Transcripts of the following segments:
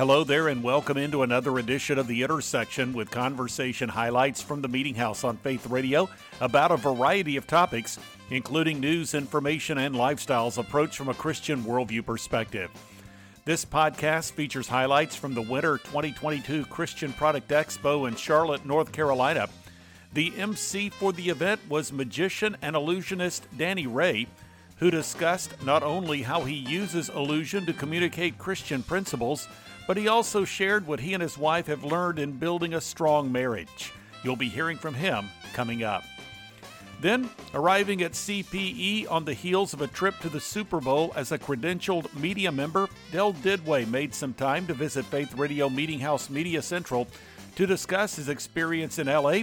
Hello there, and welcome into another edition of The Intersection with conversation highlights from the Meeting House on Faith Radio about a variety of topics, including news, information, and lifestyles approached from a Christian worldview perspective. This podcast features highlights from the Winter 2022 Christian Product Expo in Charlotte, North Carolina. The MC for the event was magician and illusionist Danny Ray, who discussed not only how he uses illusion to communicate Christian principles, but he also shared what he and his wife have learned in building a strong marriage. You'll be hearing from him coming up. Then, arriving at CPE on the heels of a trip to the Super Bowl as a credentialed media member, Del Duduit made some time to visit Faith Radio Meeting House Media Central to discuss his experience in LA,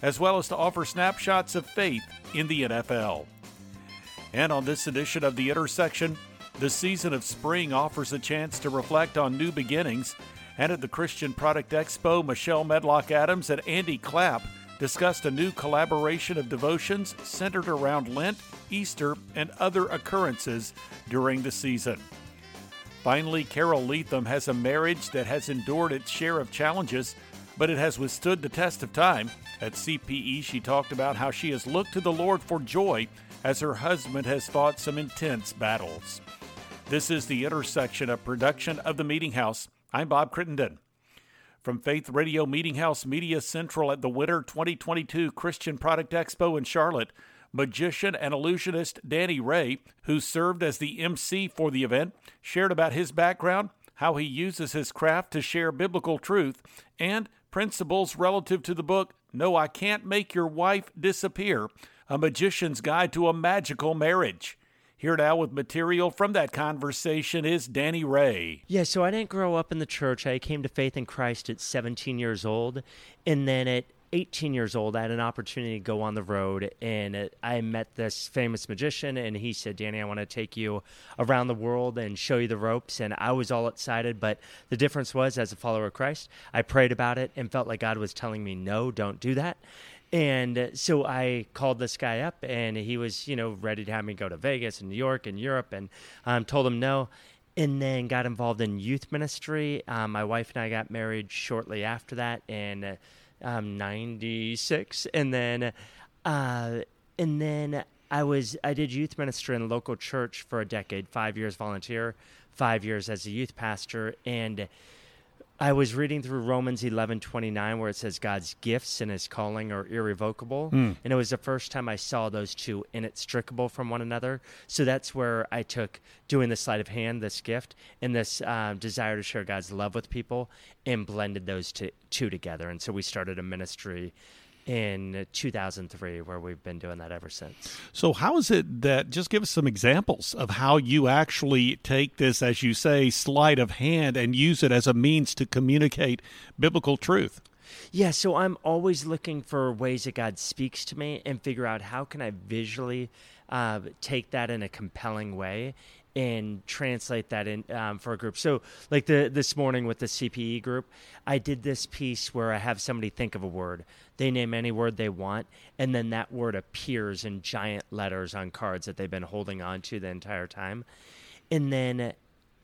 as well as to offer snapshots of faith in the NFL. And on this edition of The Intersection, the season of spring offers a chance to reflect on new beginnings. And at the Christian Product Expo, Michelle Medlock Adams and Andy Clapp discussed a new collaboration of devotions centered around Lent, Easter, and other occurrences during the season. Finally, Carole Leatham has a marriage that has endured its share of challenges, but it has withstood the test of time. At CPE, she talked about how she has looked to the Lord for joy as her husband has fought some intense battles. This is the intersection of production of the Meeting House. I'm Bob Crittenden. From Faith Radio Meeting House Media Central at the Winter 2022 Christian Product Expo in Charlotte, magician and illusionist Danny Ray, who served as the MC for the event, shared about his background, how he uses his craft to share biblical truth, and principles relative to the book No, I Can't Make Your Wife Disappear A Magician's Guide to a Magical Marriage. Here now with material from that conversation is Danny Ray. Yeah, so I didn't grow up in the church. I came to faith in Christ at 17 years old. And then at 18 years old, I had an opportunity to go on the road, and uh, I met this famous magician, and he said, Danny, I want to take you around the world and show you the ropes. And I was all excited, but the difference was, as a follower of Christ, I prayed about it and felt like God was telling me, no, don't do that. And so I called this guy up, and he was, you know, ready to have me go to Vegas and New York and Europe, and um, told him no. And then got involved in youth ministry. Um, my wife and I got married shortly after that in um, '96, and then, uh, and then I was I did youth ministry in a local church for a decade, five years volunteer, five years as a youth pastor, and I was reading through Romans 11 29, where it says God's gifts and his calling are irrevocable. Mm. And it was the first time I saw those two inextricable from one another. So that's where I took doing the sleight of hand, this gift, and this um, desire to share God's love with people, and blended those two, two together. And so we started a ministry in 2003 where we've been doing that ever since. So how is it that just give us some examples of how you actually take this as you say sleight of hand and use it as a means to communicate biblical truth? Yeah, so I'm always looking for ways that God speaks to me and figure out how can I visually uh, take that in a compelling way and translate that in um, for a group. So, like the this morning with the CPE group, I did this piece where I have somebody think of a word. They name any word they want, and then that word appears in giant letters on cards that they've been holding on to the entire time. And then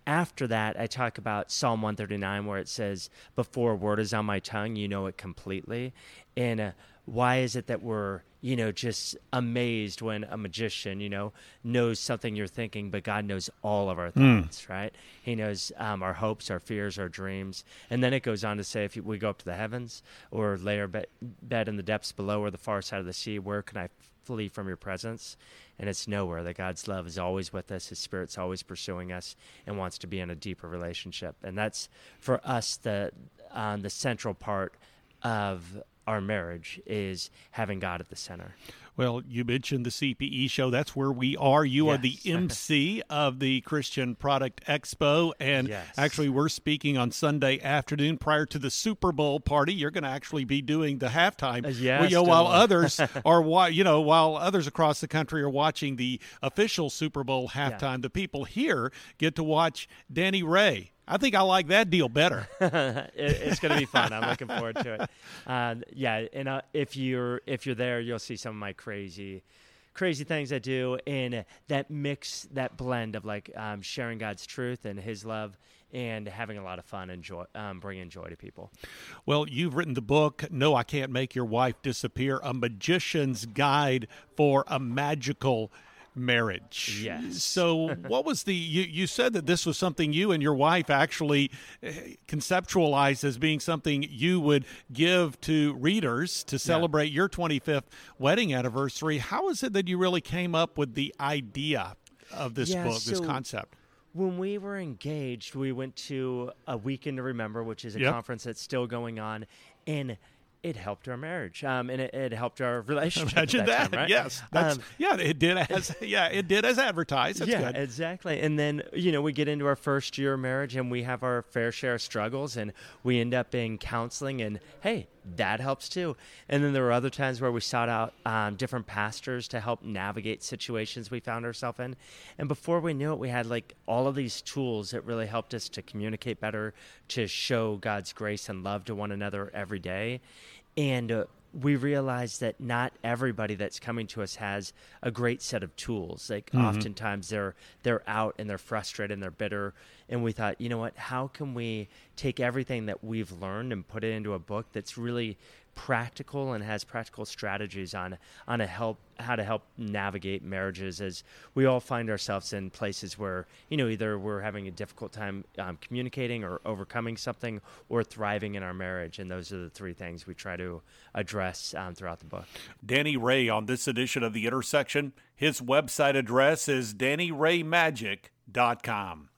after that, I talk about Psalm 139, where it says, Before a word is on my tongue, you know it completely. And uh, why is it that we're you know just amazed when a magician you know knows something you're thinking but god knows all of our hmm. thoughts mm. right? He knows um, our hopes our fears our dreams. And then it goes on to say if we go up to the heavens or lay our be- bed in the depths below or the far side of the sea where can i flee from your presence? And it's nowhere. That god's love is always with us. His spirit's always pursuing us and wants to be in a deeper relationship. And that's for us the um, the central part of our marriage is having God at the center. Well, you mentioned the CPE show. That's where we are. You yes. are the MC of the Christian Product Expo. And yes. actually, we're speaking on Sunday afternoon prior to the Super Bowl party. You're going to actually be doing the halftime. Uh, yes, you know, while others are, you know, while others across the country are watching the official Super Bowl halftime, yeah. the people here get to watch Danny Ray I think I like that deal better. it, it's going to be fun. I'm looking forward to it. Uh, yeah, and uh, if you're if you're there, you'll see some of my crazy, crazy things I do, and that mix, that blend of like um, sharing God's truth and His love, and having a lot of fun and joy, um, bringing joy to people. Well, you've written the book, No, I Can't Make Your Wife Disappear, a magician's guide for a magical marriage. Yes. So, what was the you, you said that this was something you and your wife actually eh, conceptualized as being something you would give to readers to celebrate yeah. your 25th wedding anniversary. How is it that you really came up with the idea of this yeah, book, so this concept? When we were engaged, we went to a Weekend to Remember, which is a yep. conference that's still going on. And it helped our marriage, um, and it, it, helped our relationship. Imagine that, that, time, right? yes, um, yeah, it did as yeah, it did as advertised. That's yeah, good. exactly. And then you know we get into our first year of marriage, and we have our fair share of struggles, and we end up in counseling, and hey, that helps too. And then there were other times where we sought out um, different pastors to help navigate situations we found ourselves in, and before we knew it, we had like all of these tools that really helped us to communicate better, to show God's grace and love to one another every day and uh, we realize that not everybody that's coming to us has a great set of tools. Like mm-hmm. oftentimes they're they're out and they're frustrated and they're bitter. And we thought, you know what? How can we take everything that we've learned and put it into a book that's really practical and has practical strategies on on a help how to help navigate marriages as we all find ourselves in places where you know either we're having a difficult time um, communicating or overcoming something or thriving in our marriage. And those are the three things we try to address um, throughout the book. Danny ray on this edition of the intersection. His website address is dannyraymagic.com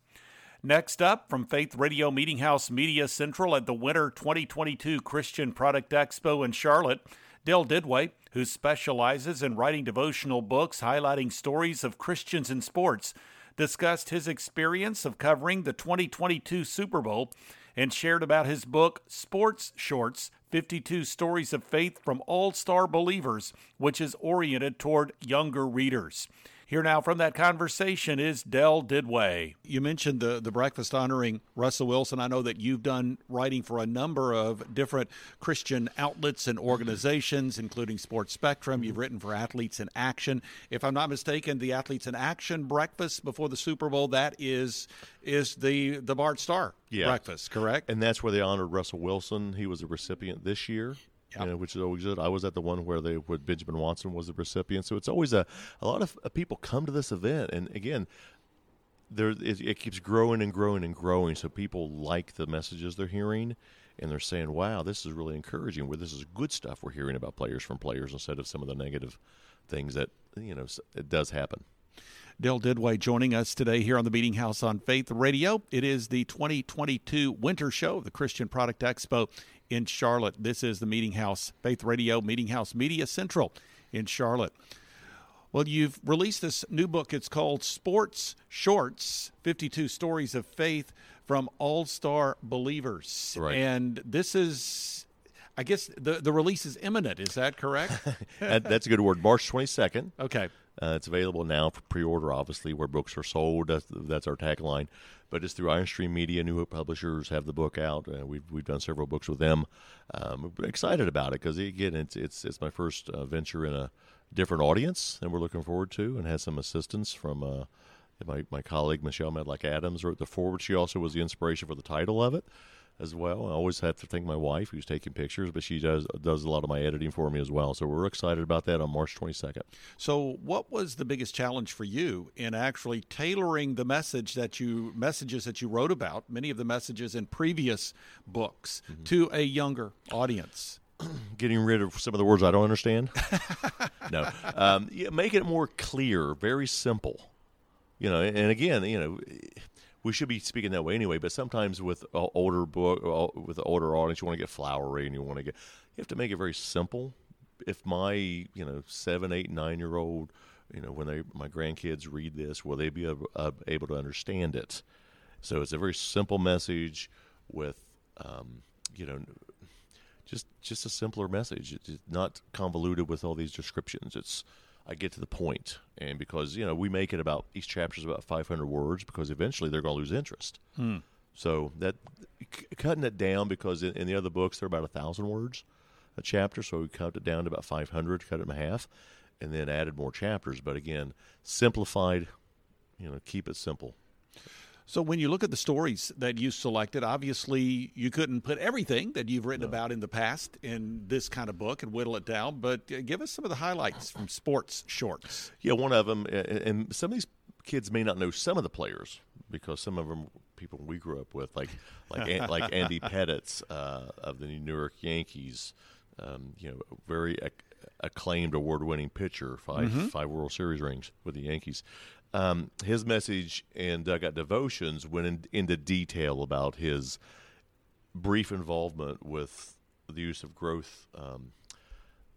Next up, from Faith Radio Meeting House Media Central at the Winter 2022 Christian Product Expo in Charlotte, Del Duduit, who specializes in writing devotional books highlighting stories of Christians in sports, discussed his experience of covering the 2022 Super Bowl and shared about his book, Sports Shorts 52 Stories of Faith from All Star Believers, which is oriented toward younger readers. Here now from that conversation is Del Duduit. You mentioned the, the breakfast honoring Russell Wilson. I know that you've done writing for a number of different Christian outlets and organizations, including Sports Spectrum. You've written for Athletes in Action. If I'm not mistaken, the Athletes in Action breakfast before the Super Bowl, that is is the the Bart Starr yeah. breakfast, correct? And that's where they honored Russell Wilson. He was a recipient this year yep. you know, which is always good. I was at the one where they where Benjamin Watson was the recipient, so it's always a a lot of uh, people come to this event, and again. There, it, it keeps growing and growing and growing. So people like the messages they're hearing, and they're saying, "Wow, this is really encouraging. Where this is good stuff we're hearing about players from players instead of some of the negative things that you know it does happen." Del Duduit joining us today here on the Meeting House on Faith Radio. It is the 2022 Winter Show of the Christian Product Expo in Charlotte. This is the Meeting House Faith Radio, Meeting House Media Central in Charlotte. Well, you've released this new book. It's called Sports Shorts 52 Stories of Faith from All Star Believers. Right. And this is, I guess, the, the release is imminent. Is that correct? That's a good word. March 22nd. Okay. Uh, it's available now for pre-order, obviously, where books are sold. That's, that's our tagline. But it's through Iron Stream Media. New Hope Publishers have the book out. Uh, we've we've done several books with them. Um, excited about it because again, it's it's it's my first uh, venture in a different audience, and we're looking foreword to, and has some assistance from. Uh, my, my colleague Michelle Medlock Adams wrote the forward. She also was the inspiration for the title of it as well. I always have to thank my wife who's taking pictures, but she does does a lot of my editing for me as well. So we're excited about that on March 22nd. So, what was the biggest challenge for you in actually tailoring the message that you messages that you wrote about, many of the messages in previous books, mm-hmm. to a younger audience? Getting rid of some of the words I don't understand. no, um, yeah, making it more clear, very simple. You know, and again, you know we should be speaking that way anyway. But sometimes with older book, uh, with the older audience, you want to get flowery and you want to get. You have to make it very simple. If my you know seven, eight, nine year old, you know, when they my grandkids read this, will they be able, uh, able to understand it? So it's a very simple message with, um, you know, just just a simpler message. It's not convoluted with all these descriptions. It's I get to the point, and because you know we make it about each chapter is about 500 words because eventually they're going to lose interest. Hmm. So that c- cutting it down because in, in, the other books they're about a thousand words a chapter, so we cut it down to about 500, cut it in half, and then added more chapters. But again, simplified. You know, keep it simple. So when you look at the stories that you selected, obviously you couldn't put everything that you've written no. about in the past in this kind of book and whittle it down. But uh, give us some of the highlights from sports shorts. Yeah, one of them, and some of these kids may not know some of the players because some of them people we grew up with, like like like Andy Pettitte uh, of the New York Yankees, um, you know, very ac- acclaimed award-winning pitcher, 5 mm-hmm. five World Series rings with the Yankees. Um, his message in Dugout Devotions went in, into detail about his brief involvement with the use of growth um,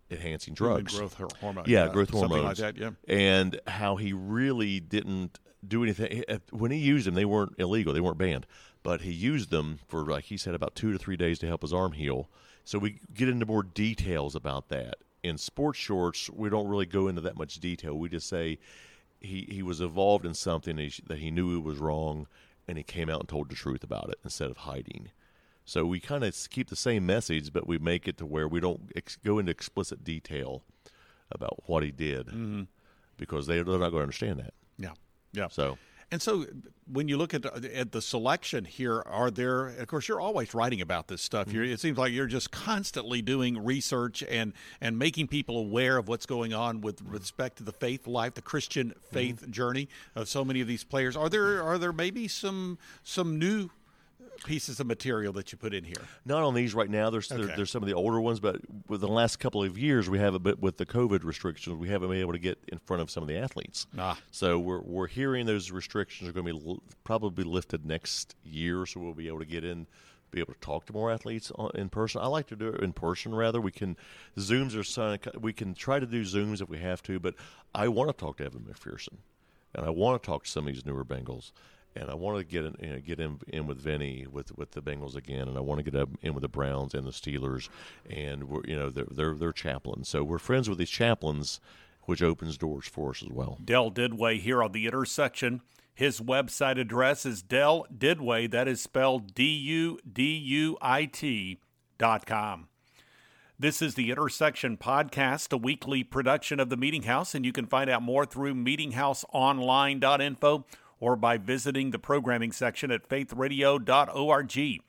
enhancing drugs, growth hormone, yeah, uh, growth hormones, something like that, yeah, and how he really didn't do anything when he used them. They weren't illegal; they weren't banned, but he used them for, like he said, about two to three days to help his arm heal. So we get into more details about that. In sports shorts, we don't really go into that much detail. We just say he he was involved in something that he, that he knew it was wrong, and he came out and told the truth about it instead of hiding. So we kind of keep the same message, but we make it to where we don't ex- go into explicit detail about what he did mm-hmm. because they, they're not going to understand that. Yeah. Yeah. So and so, when you look at the, at the selection here, are there? Of course, you're always writing about this stuff. Mm-hmm. it seems like you're just constantly doing research and and making people aware of what's going on with respect to the faith life, the Christian faith mm-hmm. journey of so many of these players. Are there are there maybe some some new pieces of material that you put in here? Not on these right now. There's okay. there, there's some of the older ones, but with the last couple of years, we have a bit with the COVID restrictions. We haven't been able to get in front of some of the athletes. Ah. So we're we're hearing those restrictions are going to be l- probably lifted next year, so we'll be able to get in. Be able to talk to more athletes in person. I like to do it in person rather. We can zooms or are we can try to do zooms if we have to, but I want to talk to Evan McPherson, and I want to talk to some of these newer Bengals and I want to get in, you know, get in, in with Vinny with with the Bengals again, and I want to get in with the Browns and the Steelers, and we're you know they're they're, they're chaplains, so we're friends with these chaplains, which opens doors for us as well. Del Duduit here on the intersection. His website address is Del Duduit. That is spelled D U D U I T dot com. This is the Intersection Podcast, a weekly production of the Meeting House, and you can find out more through meetinghouseonline.info or by visiting the programming section at faithradio.org.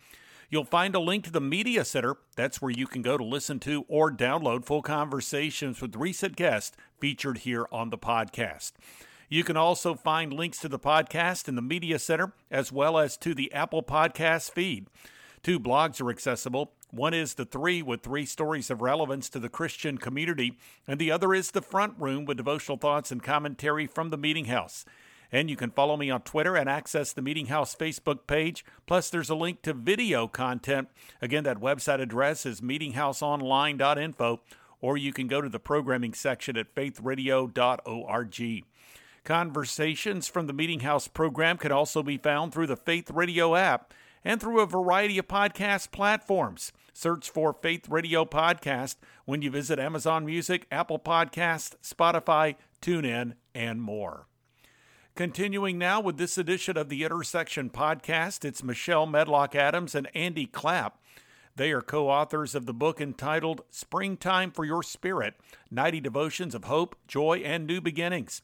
You'll find a link to the Media Center. That's where you can go to listen to or download full conversations with recent guests featured here on the podcast. You can also find links to the podcast in the Media Center as well as to the Apple Podcast feed. Two blogs are accessible. One is The Three with three stories of relevance to the Christian community, and the other is The Front Room with devotional thoughts and commentary from the Meeting House. And you can follow me on Twitter and access the Meeting House Facebook page. Plus, there's a link to video content. Again, that website address is meetinghouseonline.info, or you can go to the programming section at faithradio.org. Conversations from the Meeting House program can also be found through the Faith Radio app and through a variety of podcast platforms. Search for Faith Radio Podcast when you visit Amazon Music, Apple Podcast, Spotify, TuneIn, and more. Continuing now with this edition of the Intersection podcast, it's Michelle Medlock Adams and Andy Clapp. They are co authors of the book entitled Springtime for Your Spirit 90 Devotions of Hope, Joy, and New Beginnings.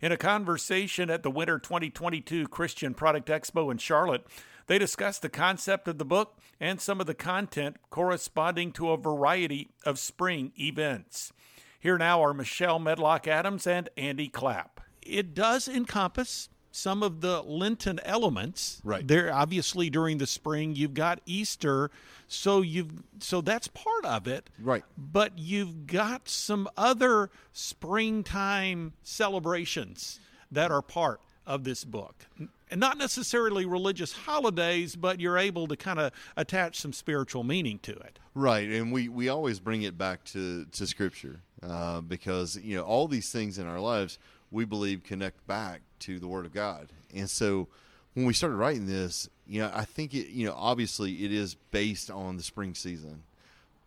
In a conversation at the Winter 2022 Christian Product Expo in Charlotte, they discussed the concept of the book and some of the content corresponding to a variety of spring events. Here now are Michelle Medlock Adams and Andy Clapp it does encompass some of the Lenten elements. Right. There obviously during the spring you've got Easter, so you've so that's part of it. Right. But you've got some other springtime celebrations that are part of this book. And not necessarily religious holidays, but you're able to kind of attach some spiritual meaning to it. Right, and we, we always bring it back to, to Scripture uh, because, you know, all these things in our lives – we believe connect back to the Word of God. And so when we started writing this, you know, I think it, you know, obviously it is based on the spring season,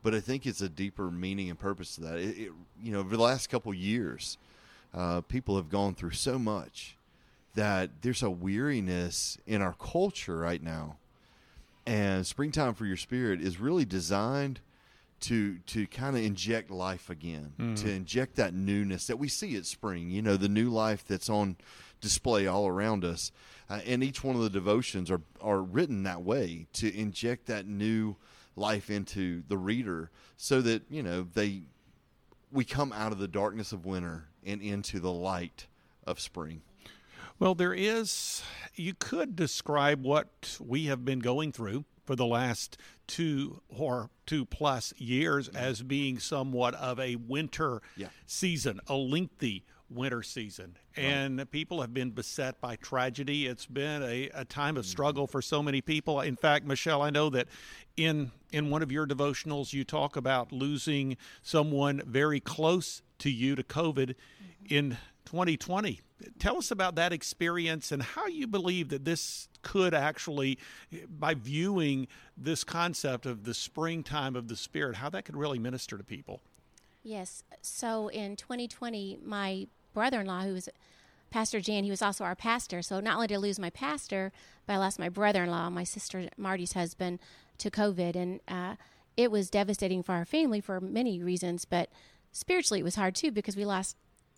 but I think it's a deeper meaning and purpose to that. It, it you know, over the last couple years, uh, people have gone through so much that there's a weariness in our culture right now. And springtime for your spirit is really designed to to kind of inject life again, Mm-hmm. to inject that newness that we see at spring. You know, the new life that's on display all around us, uh, and each one of the devotions are are written that way to inject that new life into the reader, so that you know they we come out of the darkness of winter and into the light of spring. Well, there is, you could describe what we have been going through for the last two or two plus years mm-hmm. as being somewhat of a winter Yeah. season, a lengthy winter season. And people have been beset by tragedy. It's been a, a time of mm-hmm. struggle for so many people. In fact, Michelle, I know that in in one of your devotionals you talk about losing someone very close to you to COVID mm-hmm. in 2020. Tell us about that experience and how you believe that this could actually, by viewing this concept of the springtime of the Spirit, how that could really minister to people. Yes. So in 2020, my brother-in-law, who was Pastor Jan, he was also our pastor. So not only did I lose my pastor, but I lost my brother-in-law, my sister Marty's husband, to COVID, and uh, it was devastating for our family for many reasons. But spiritually, it was hard too because we lost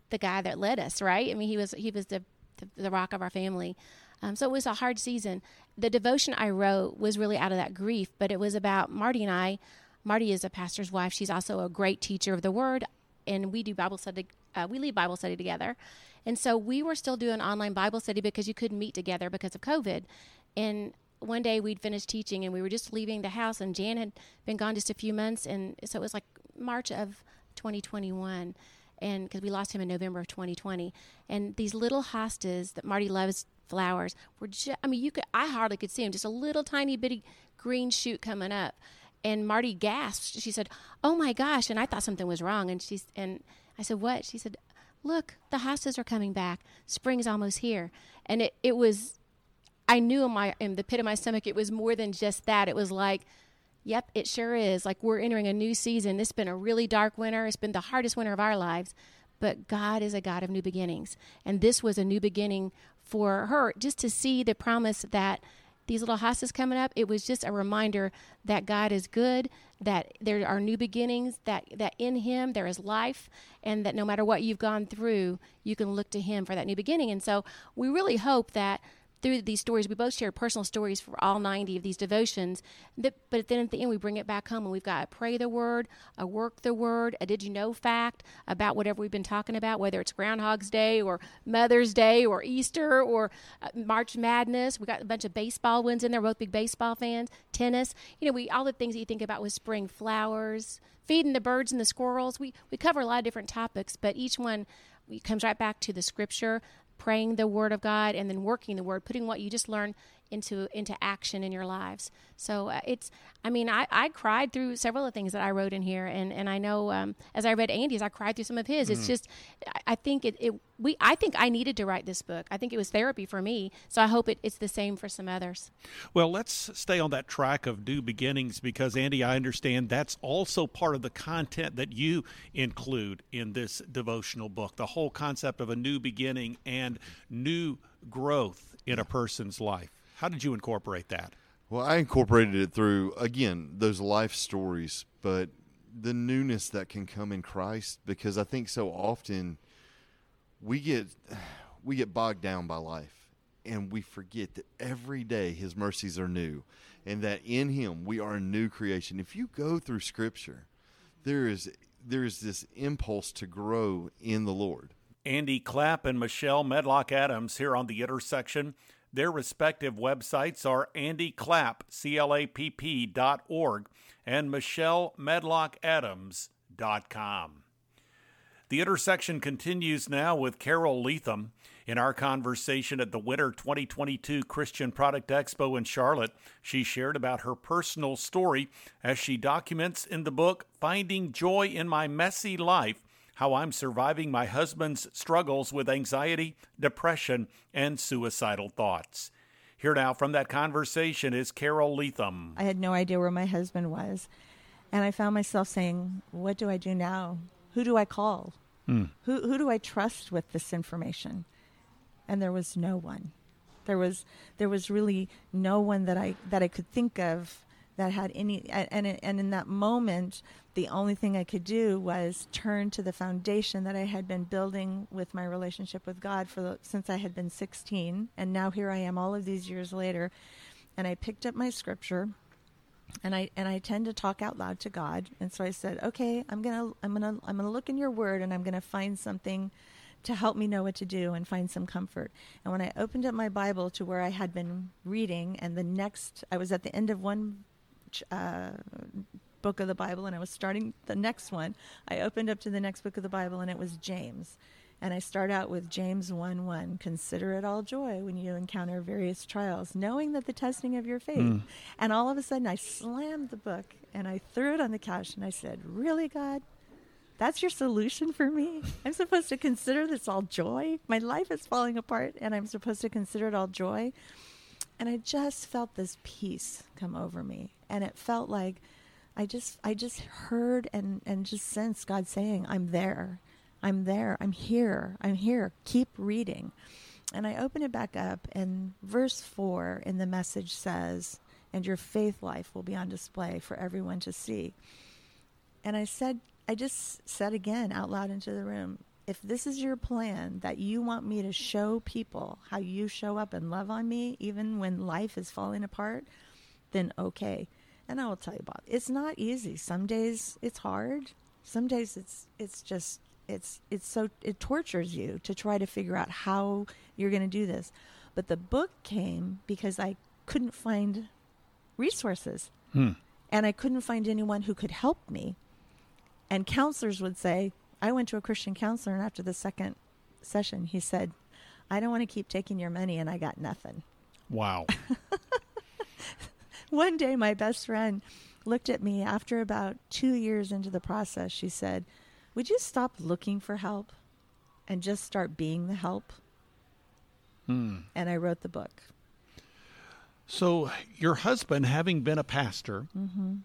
the guy that led us. Right? I mean, he was he was the the, the rock of our family. Um, so it was a hard season. The devotion I wrote was really out of that grief, but it was about Marty and I. Marty is a pastor's wife. She's also a great teacher of the word, and we do Bible study. Uh, we lead Bible study together, and so we were still doing online Bible study because you couldn't meet together because of COVID. And one day we'd finished teaching, and we were just leaving the house, and Jan had been gone just a few months, and so it was like March of 2021 and because we lost him in November of 2020. And these little hostas that Marty loves flowers were just, I mean, you could, I hardly could see him, just a little tiny bitty green shoot coming up. And Marty gasped. She said, "Oh my gosh!" And I thought something was wrong. And she's and I said, "What?" She said, "Look, the hostas are coming back. Spring's almost here." And it, it was, I knew in my in the pit of my stomach, it was more than just that. It was like, Yep, it sure is. Like we're entering a new season. It's been a really dark winter. It's been the hardest winter of our lives. But God is a God of new beginnings. And this was a new beginning for her just to see the promise that these little hostas coming up, it was just a reminder that God is good, that there are new beginnings, that, that in Him there is life, and that no matter what you've gone through, you can look to Him for that new beginning. And so we really hope that through these stories, we both share personal stories for all 90 of these devotions. But then at the end, we bring it back home and we've got a pray the word, a work the word, a did you know fact about whatever we've been talking about, whether it's Groundhog's Day or Mother's Day or Easter or uh, March Madness. We got a bunch of baseball wins in there, both big baseball fans, tennis. You know, we all the things that you think about with spring flowers, feeding the birds and the squirrels. We, we cover a lot of different topics, but each one comes right back to the scripture praying the word of God and then working the word, putting what you just learned into into action in your lives. So uh, it's, I mean, I, I cried through several of the things that I wrote in here, and and I know um, as I read Andy's, I cried through some of his. It's just, I, I think it, it we I think I needed to write this book. I think it was therapy for me. So I hope it, it's the same for some others. Well, let's stay on that track of new beginnings because, Andy, I understand that's also part of the content that you include in this devotional book the whole concept of a new beginning and new growth in a person's life. How did you incorporate that? Well, I incorporated it through again those life stories, but the newness that can come in Christ because I think so often we get we get bogged down by life and we forget that every day his mercies are new and that in him we are a new creation. If you go through scripture, there is there is this impulse to grow in the Lord. Andy Clapp and Michelle Medlock Adams here on the intersection. Their respective websites are Andy Clapp, C-L-A-P-P dot org, and Michelle Medlock Adams dot com. The intersection continues now with Carole Leatham. In our conversation at the Winter 2022 Christian Product Expo in Charlotte, she shared about her personal story as she documents in the book Finding Joy in My Messy Life how I'm surviving my husband's struggles with anxiety, depression, and suicidal thoughts. Here now from that conversation is Carole Leatham. I had no idea where my husband was. And I found myself saying, What do I do now? Who do I call? Hmm. Who, who do I trust with this information? And there was no one. There was there was really no one that I that I could think of that had any and and in that moment the only thing I could do was turn to the foundation that I had been building with my relationship with God for the, since I had been 16 and now here I am all of these years later and I picked up my scripture and I and I tend to talk out loud to God and so I said okay I'm going to I'm going to I'm going to look in your word and I'm going to find something to help me know what to do and find some comfort. And when I opened up my Bible to where I had been reading, and the next, I was at the end of one uh, book of the Bible and I was starting the next one, I opened up to the next book of the Bible and it was James. And I start out with James 1 1. Consider it all joy when you encounter various trials, knowing that the testing of your faith. Mm. And all of a sudden, I slammed the book and I threw it on the couch and I said, Really, God? That's your solution for me? I'm supposed to consider this all joy? My life is falling apart and I'm supposed to consider it all joy? And I just felt this peace come over me. And it felt like I just I just heard and, and just sensed God saying, I'm there. I'm there. I'm here. I'm here. Keep reading. And I open it back up and verse four in the message says, and your faith life will be on display for everyone to see. And I said I just said again out loud into the room, if this is your plan that you want me to show people how you show up and love on me even when life is falling apart, then okay. And I will tell you about it. It's not easy. Some days it's hard. Some days it's it's just it's it's so it tortures you to try to figure out how you're going to do this. But the book came because I couldn't find resources. Hmm. And I couldn't find anyone who could help me. And counselors would say, I went to a Christian counselor, and after the second session, he said, I don't want to keep taking your money, and I got nothing. Wow. One day, my best friend looked at me after about two years into the process. She said, Would you stop looking for help and just start being the help? Hmm. And I wrote the book. So, your husband, having been a pastor, mm-hmm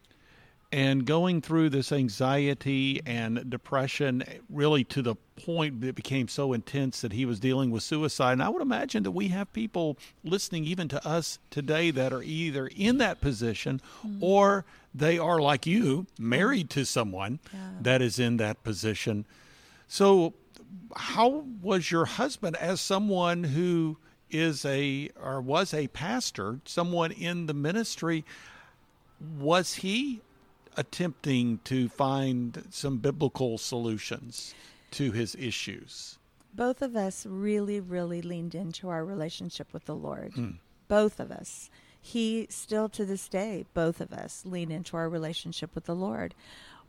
and going through this anxiety and depression really to the point that it became so intense that he was dealing with suicide. And I would imagine that we have people listening even to us today that are either in that position mm-hmm. or they are like you, married to someone yeah. that is in that position. So how was your husband as someone who is a or was a pastor, someone in the ministry, was he attempting to find some biblical solutions to his issues. Both of us really, really leaned into our relationship with the Lord. Mm. Both of us. He still to this day, both of us lean into our relationship with the Lord.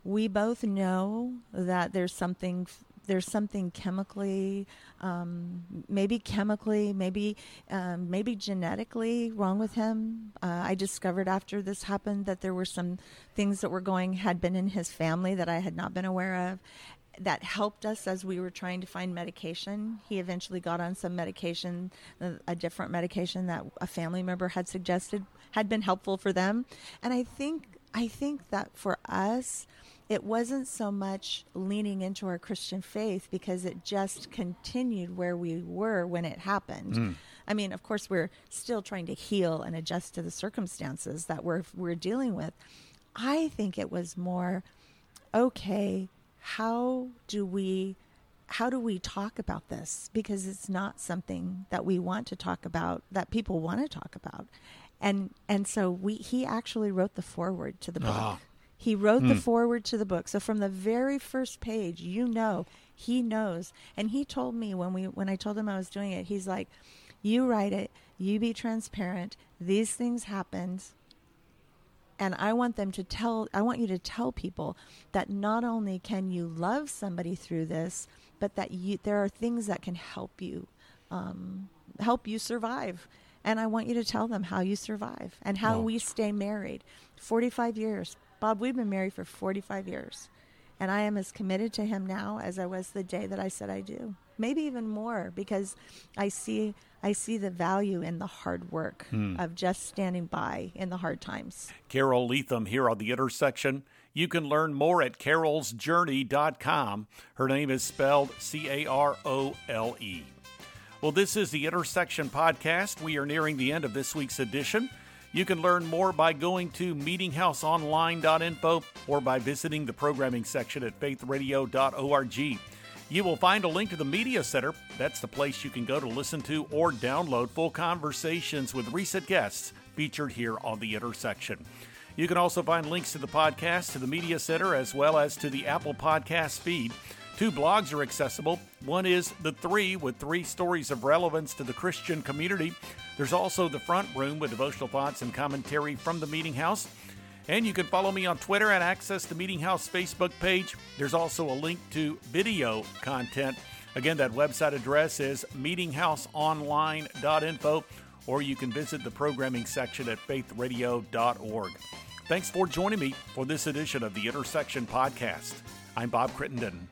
We both know that there's something there's something chemically, um, maybe chemically, maybe um, maybe genetically wrong with him. Uh, I discovered after this happened that there were some things that were going had been in his family that I had not been aware of. That helped us as we were trying to find medication. He eventually got on some medication, a different medication that a family member had suggested had been helpful for them. And I think I think that for us, it wasn't so much leaning into our Christian faith because it just continued where we were when it happened. Mm. I mean, of course, we're still trying to heal and adjust to the circumstances that we're we're dealing with. I think it was more okay. How do we how do we talk about this? Because it's not something that we want to talk about, that people want to talk about. And and so we he actually wrote the foreword to the book. Ah. He wrote mm. the hmm. foreword to the book. So from the very first page, you know, he knows. And he told me when we when I told him I was doing it, he's like, "You write it. You be transparent. These things happened." And I want them to tell I want you to tell people that not only can you love somebody through this, but that you there are things that can help you um, help you survive. And I want you to tell them how you survive and how oh. we stay married. 45 years, Bob, we've been married for 45 years, and I am as committed to him now as I was the day that I said I do. Maybe even more because I see I see the value in the hard work hmm. of just standing by in the hard times. Carole Leatham here on the intersection. You can learn more at carolsjourney.com. Her name is spelled C A R O L E. Well, this is the Intersection Podcast. We are nearing the end of this week's edition. You can learn more by going to meetinghouseonline.info or by visiting the programming section at faithradio.org. You will find a link to the Media Center. That's the place you can go to listen to or download full conversations with recent guests featured here on The Intersection. You can also find links to the podcast, to the Media Center, as well as to the Apple Podcast feed. Two blogs are accessible. One is The Three, with three stories of relevance to the Christian community. There's also The Front Room, with devotional thoughts and commentary from the Meeting House. And you can follow me on Twitter and access the Meeting House Facebook page. There's also a link to video content. Again, that website address is meetinghouseonline.info, or you can visit the programming section at faithradio.org. Thanks for joining me for this edition of the Intersection Podcast. I'm Bob Crittenden.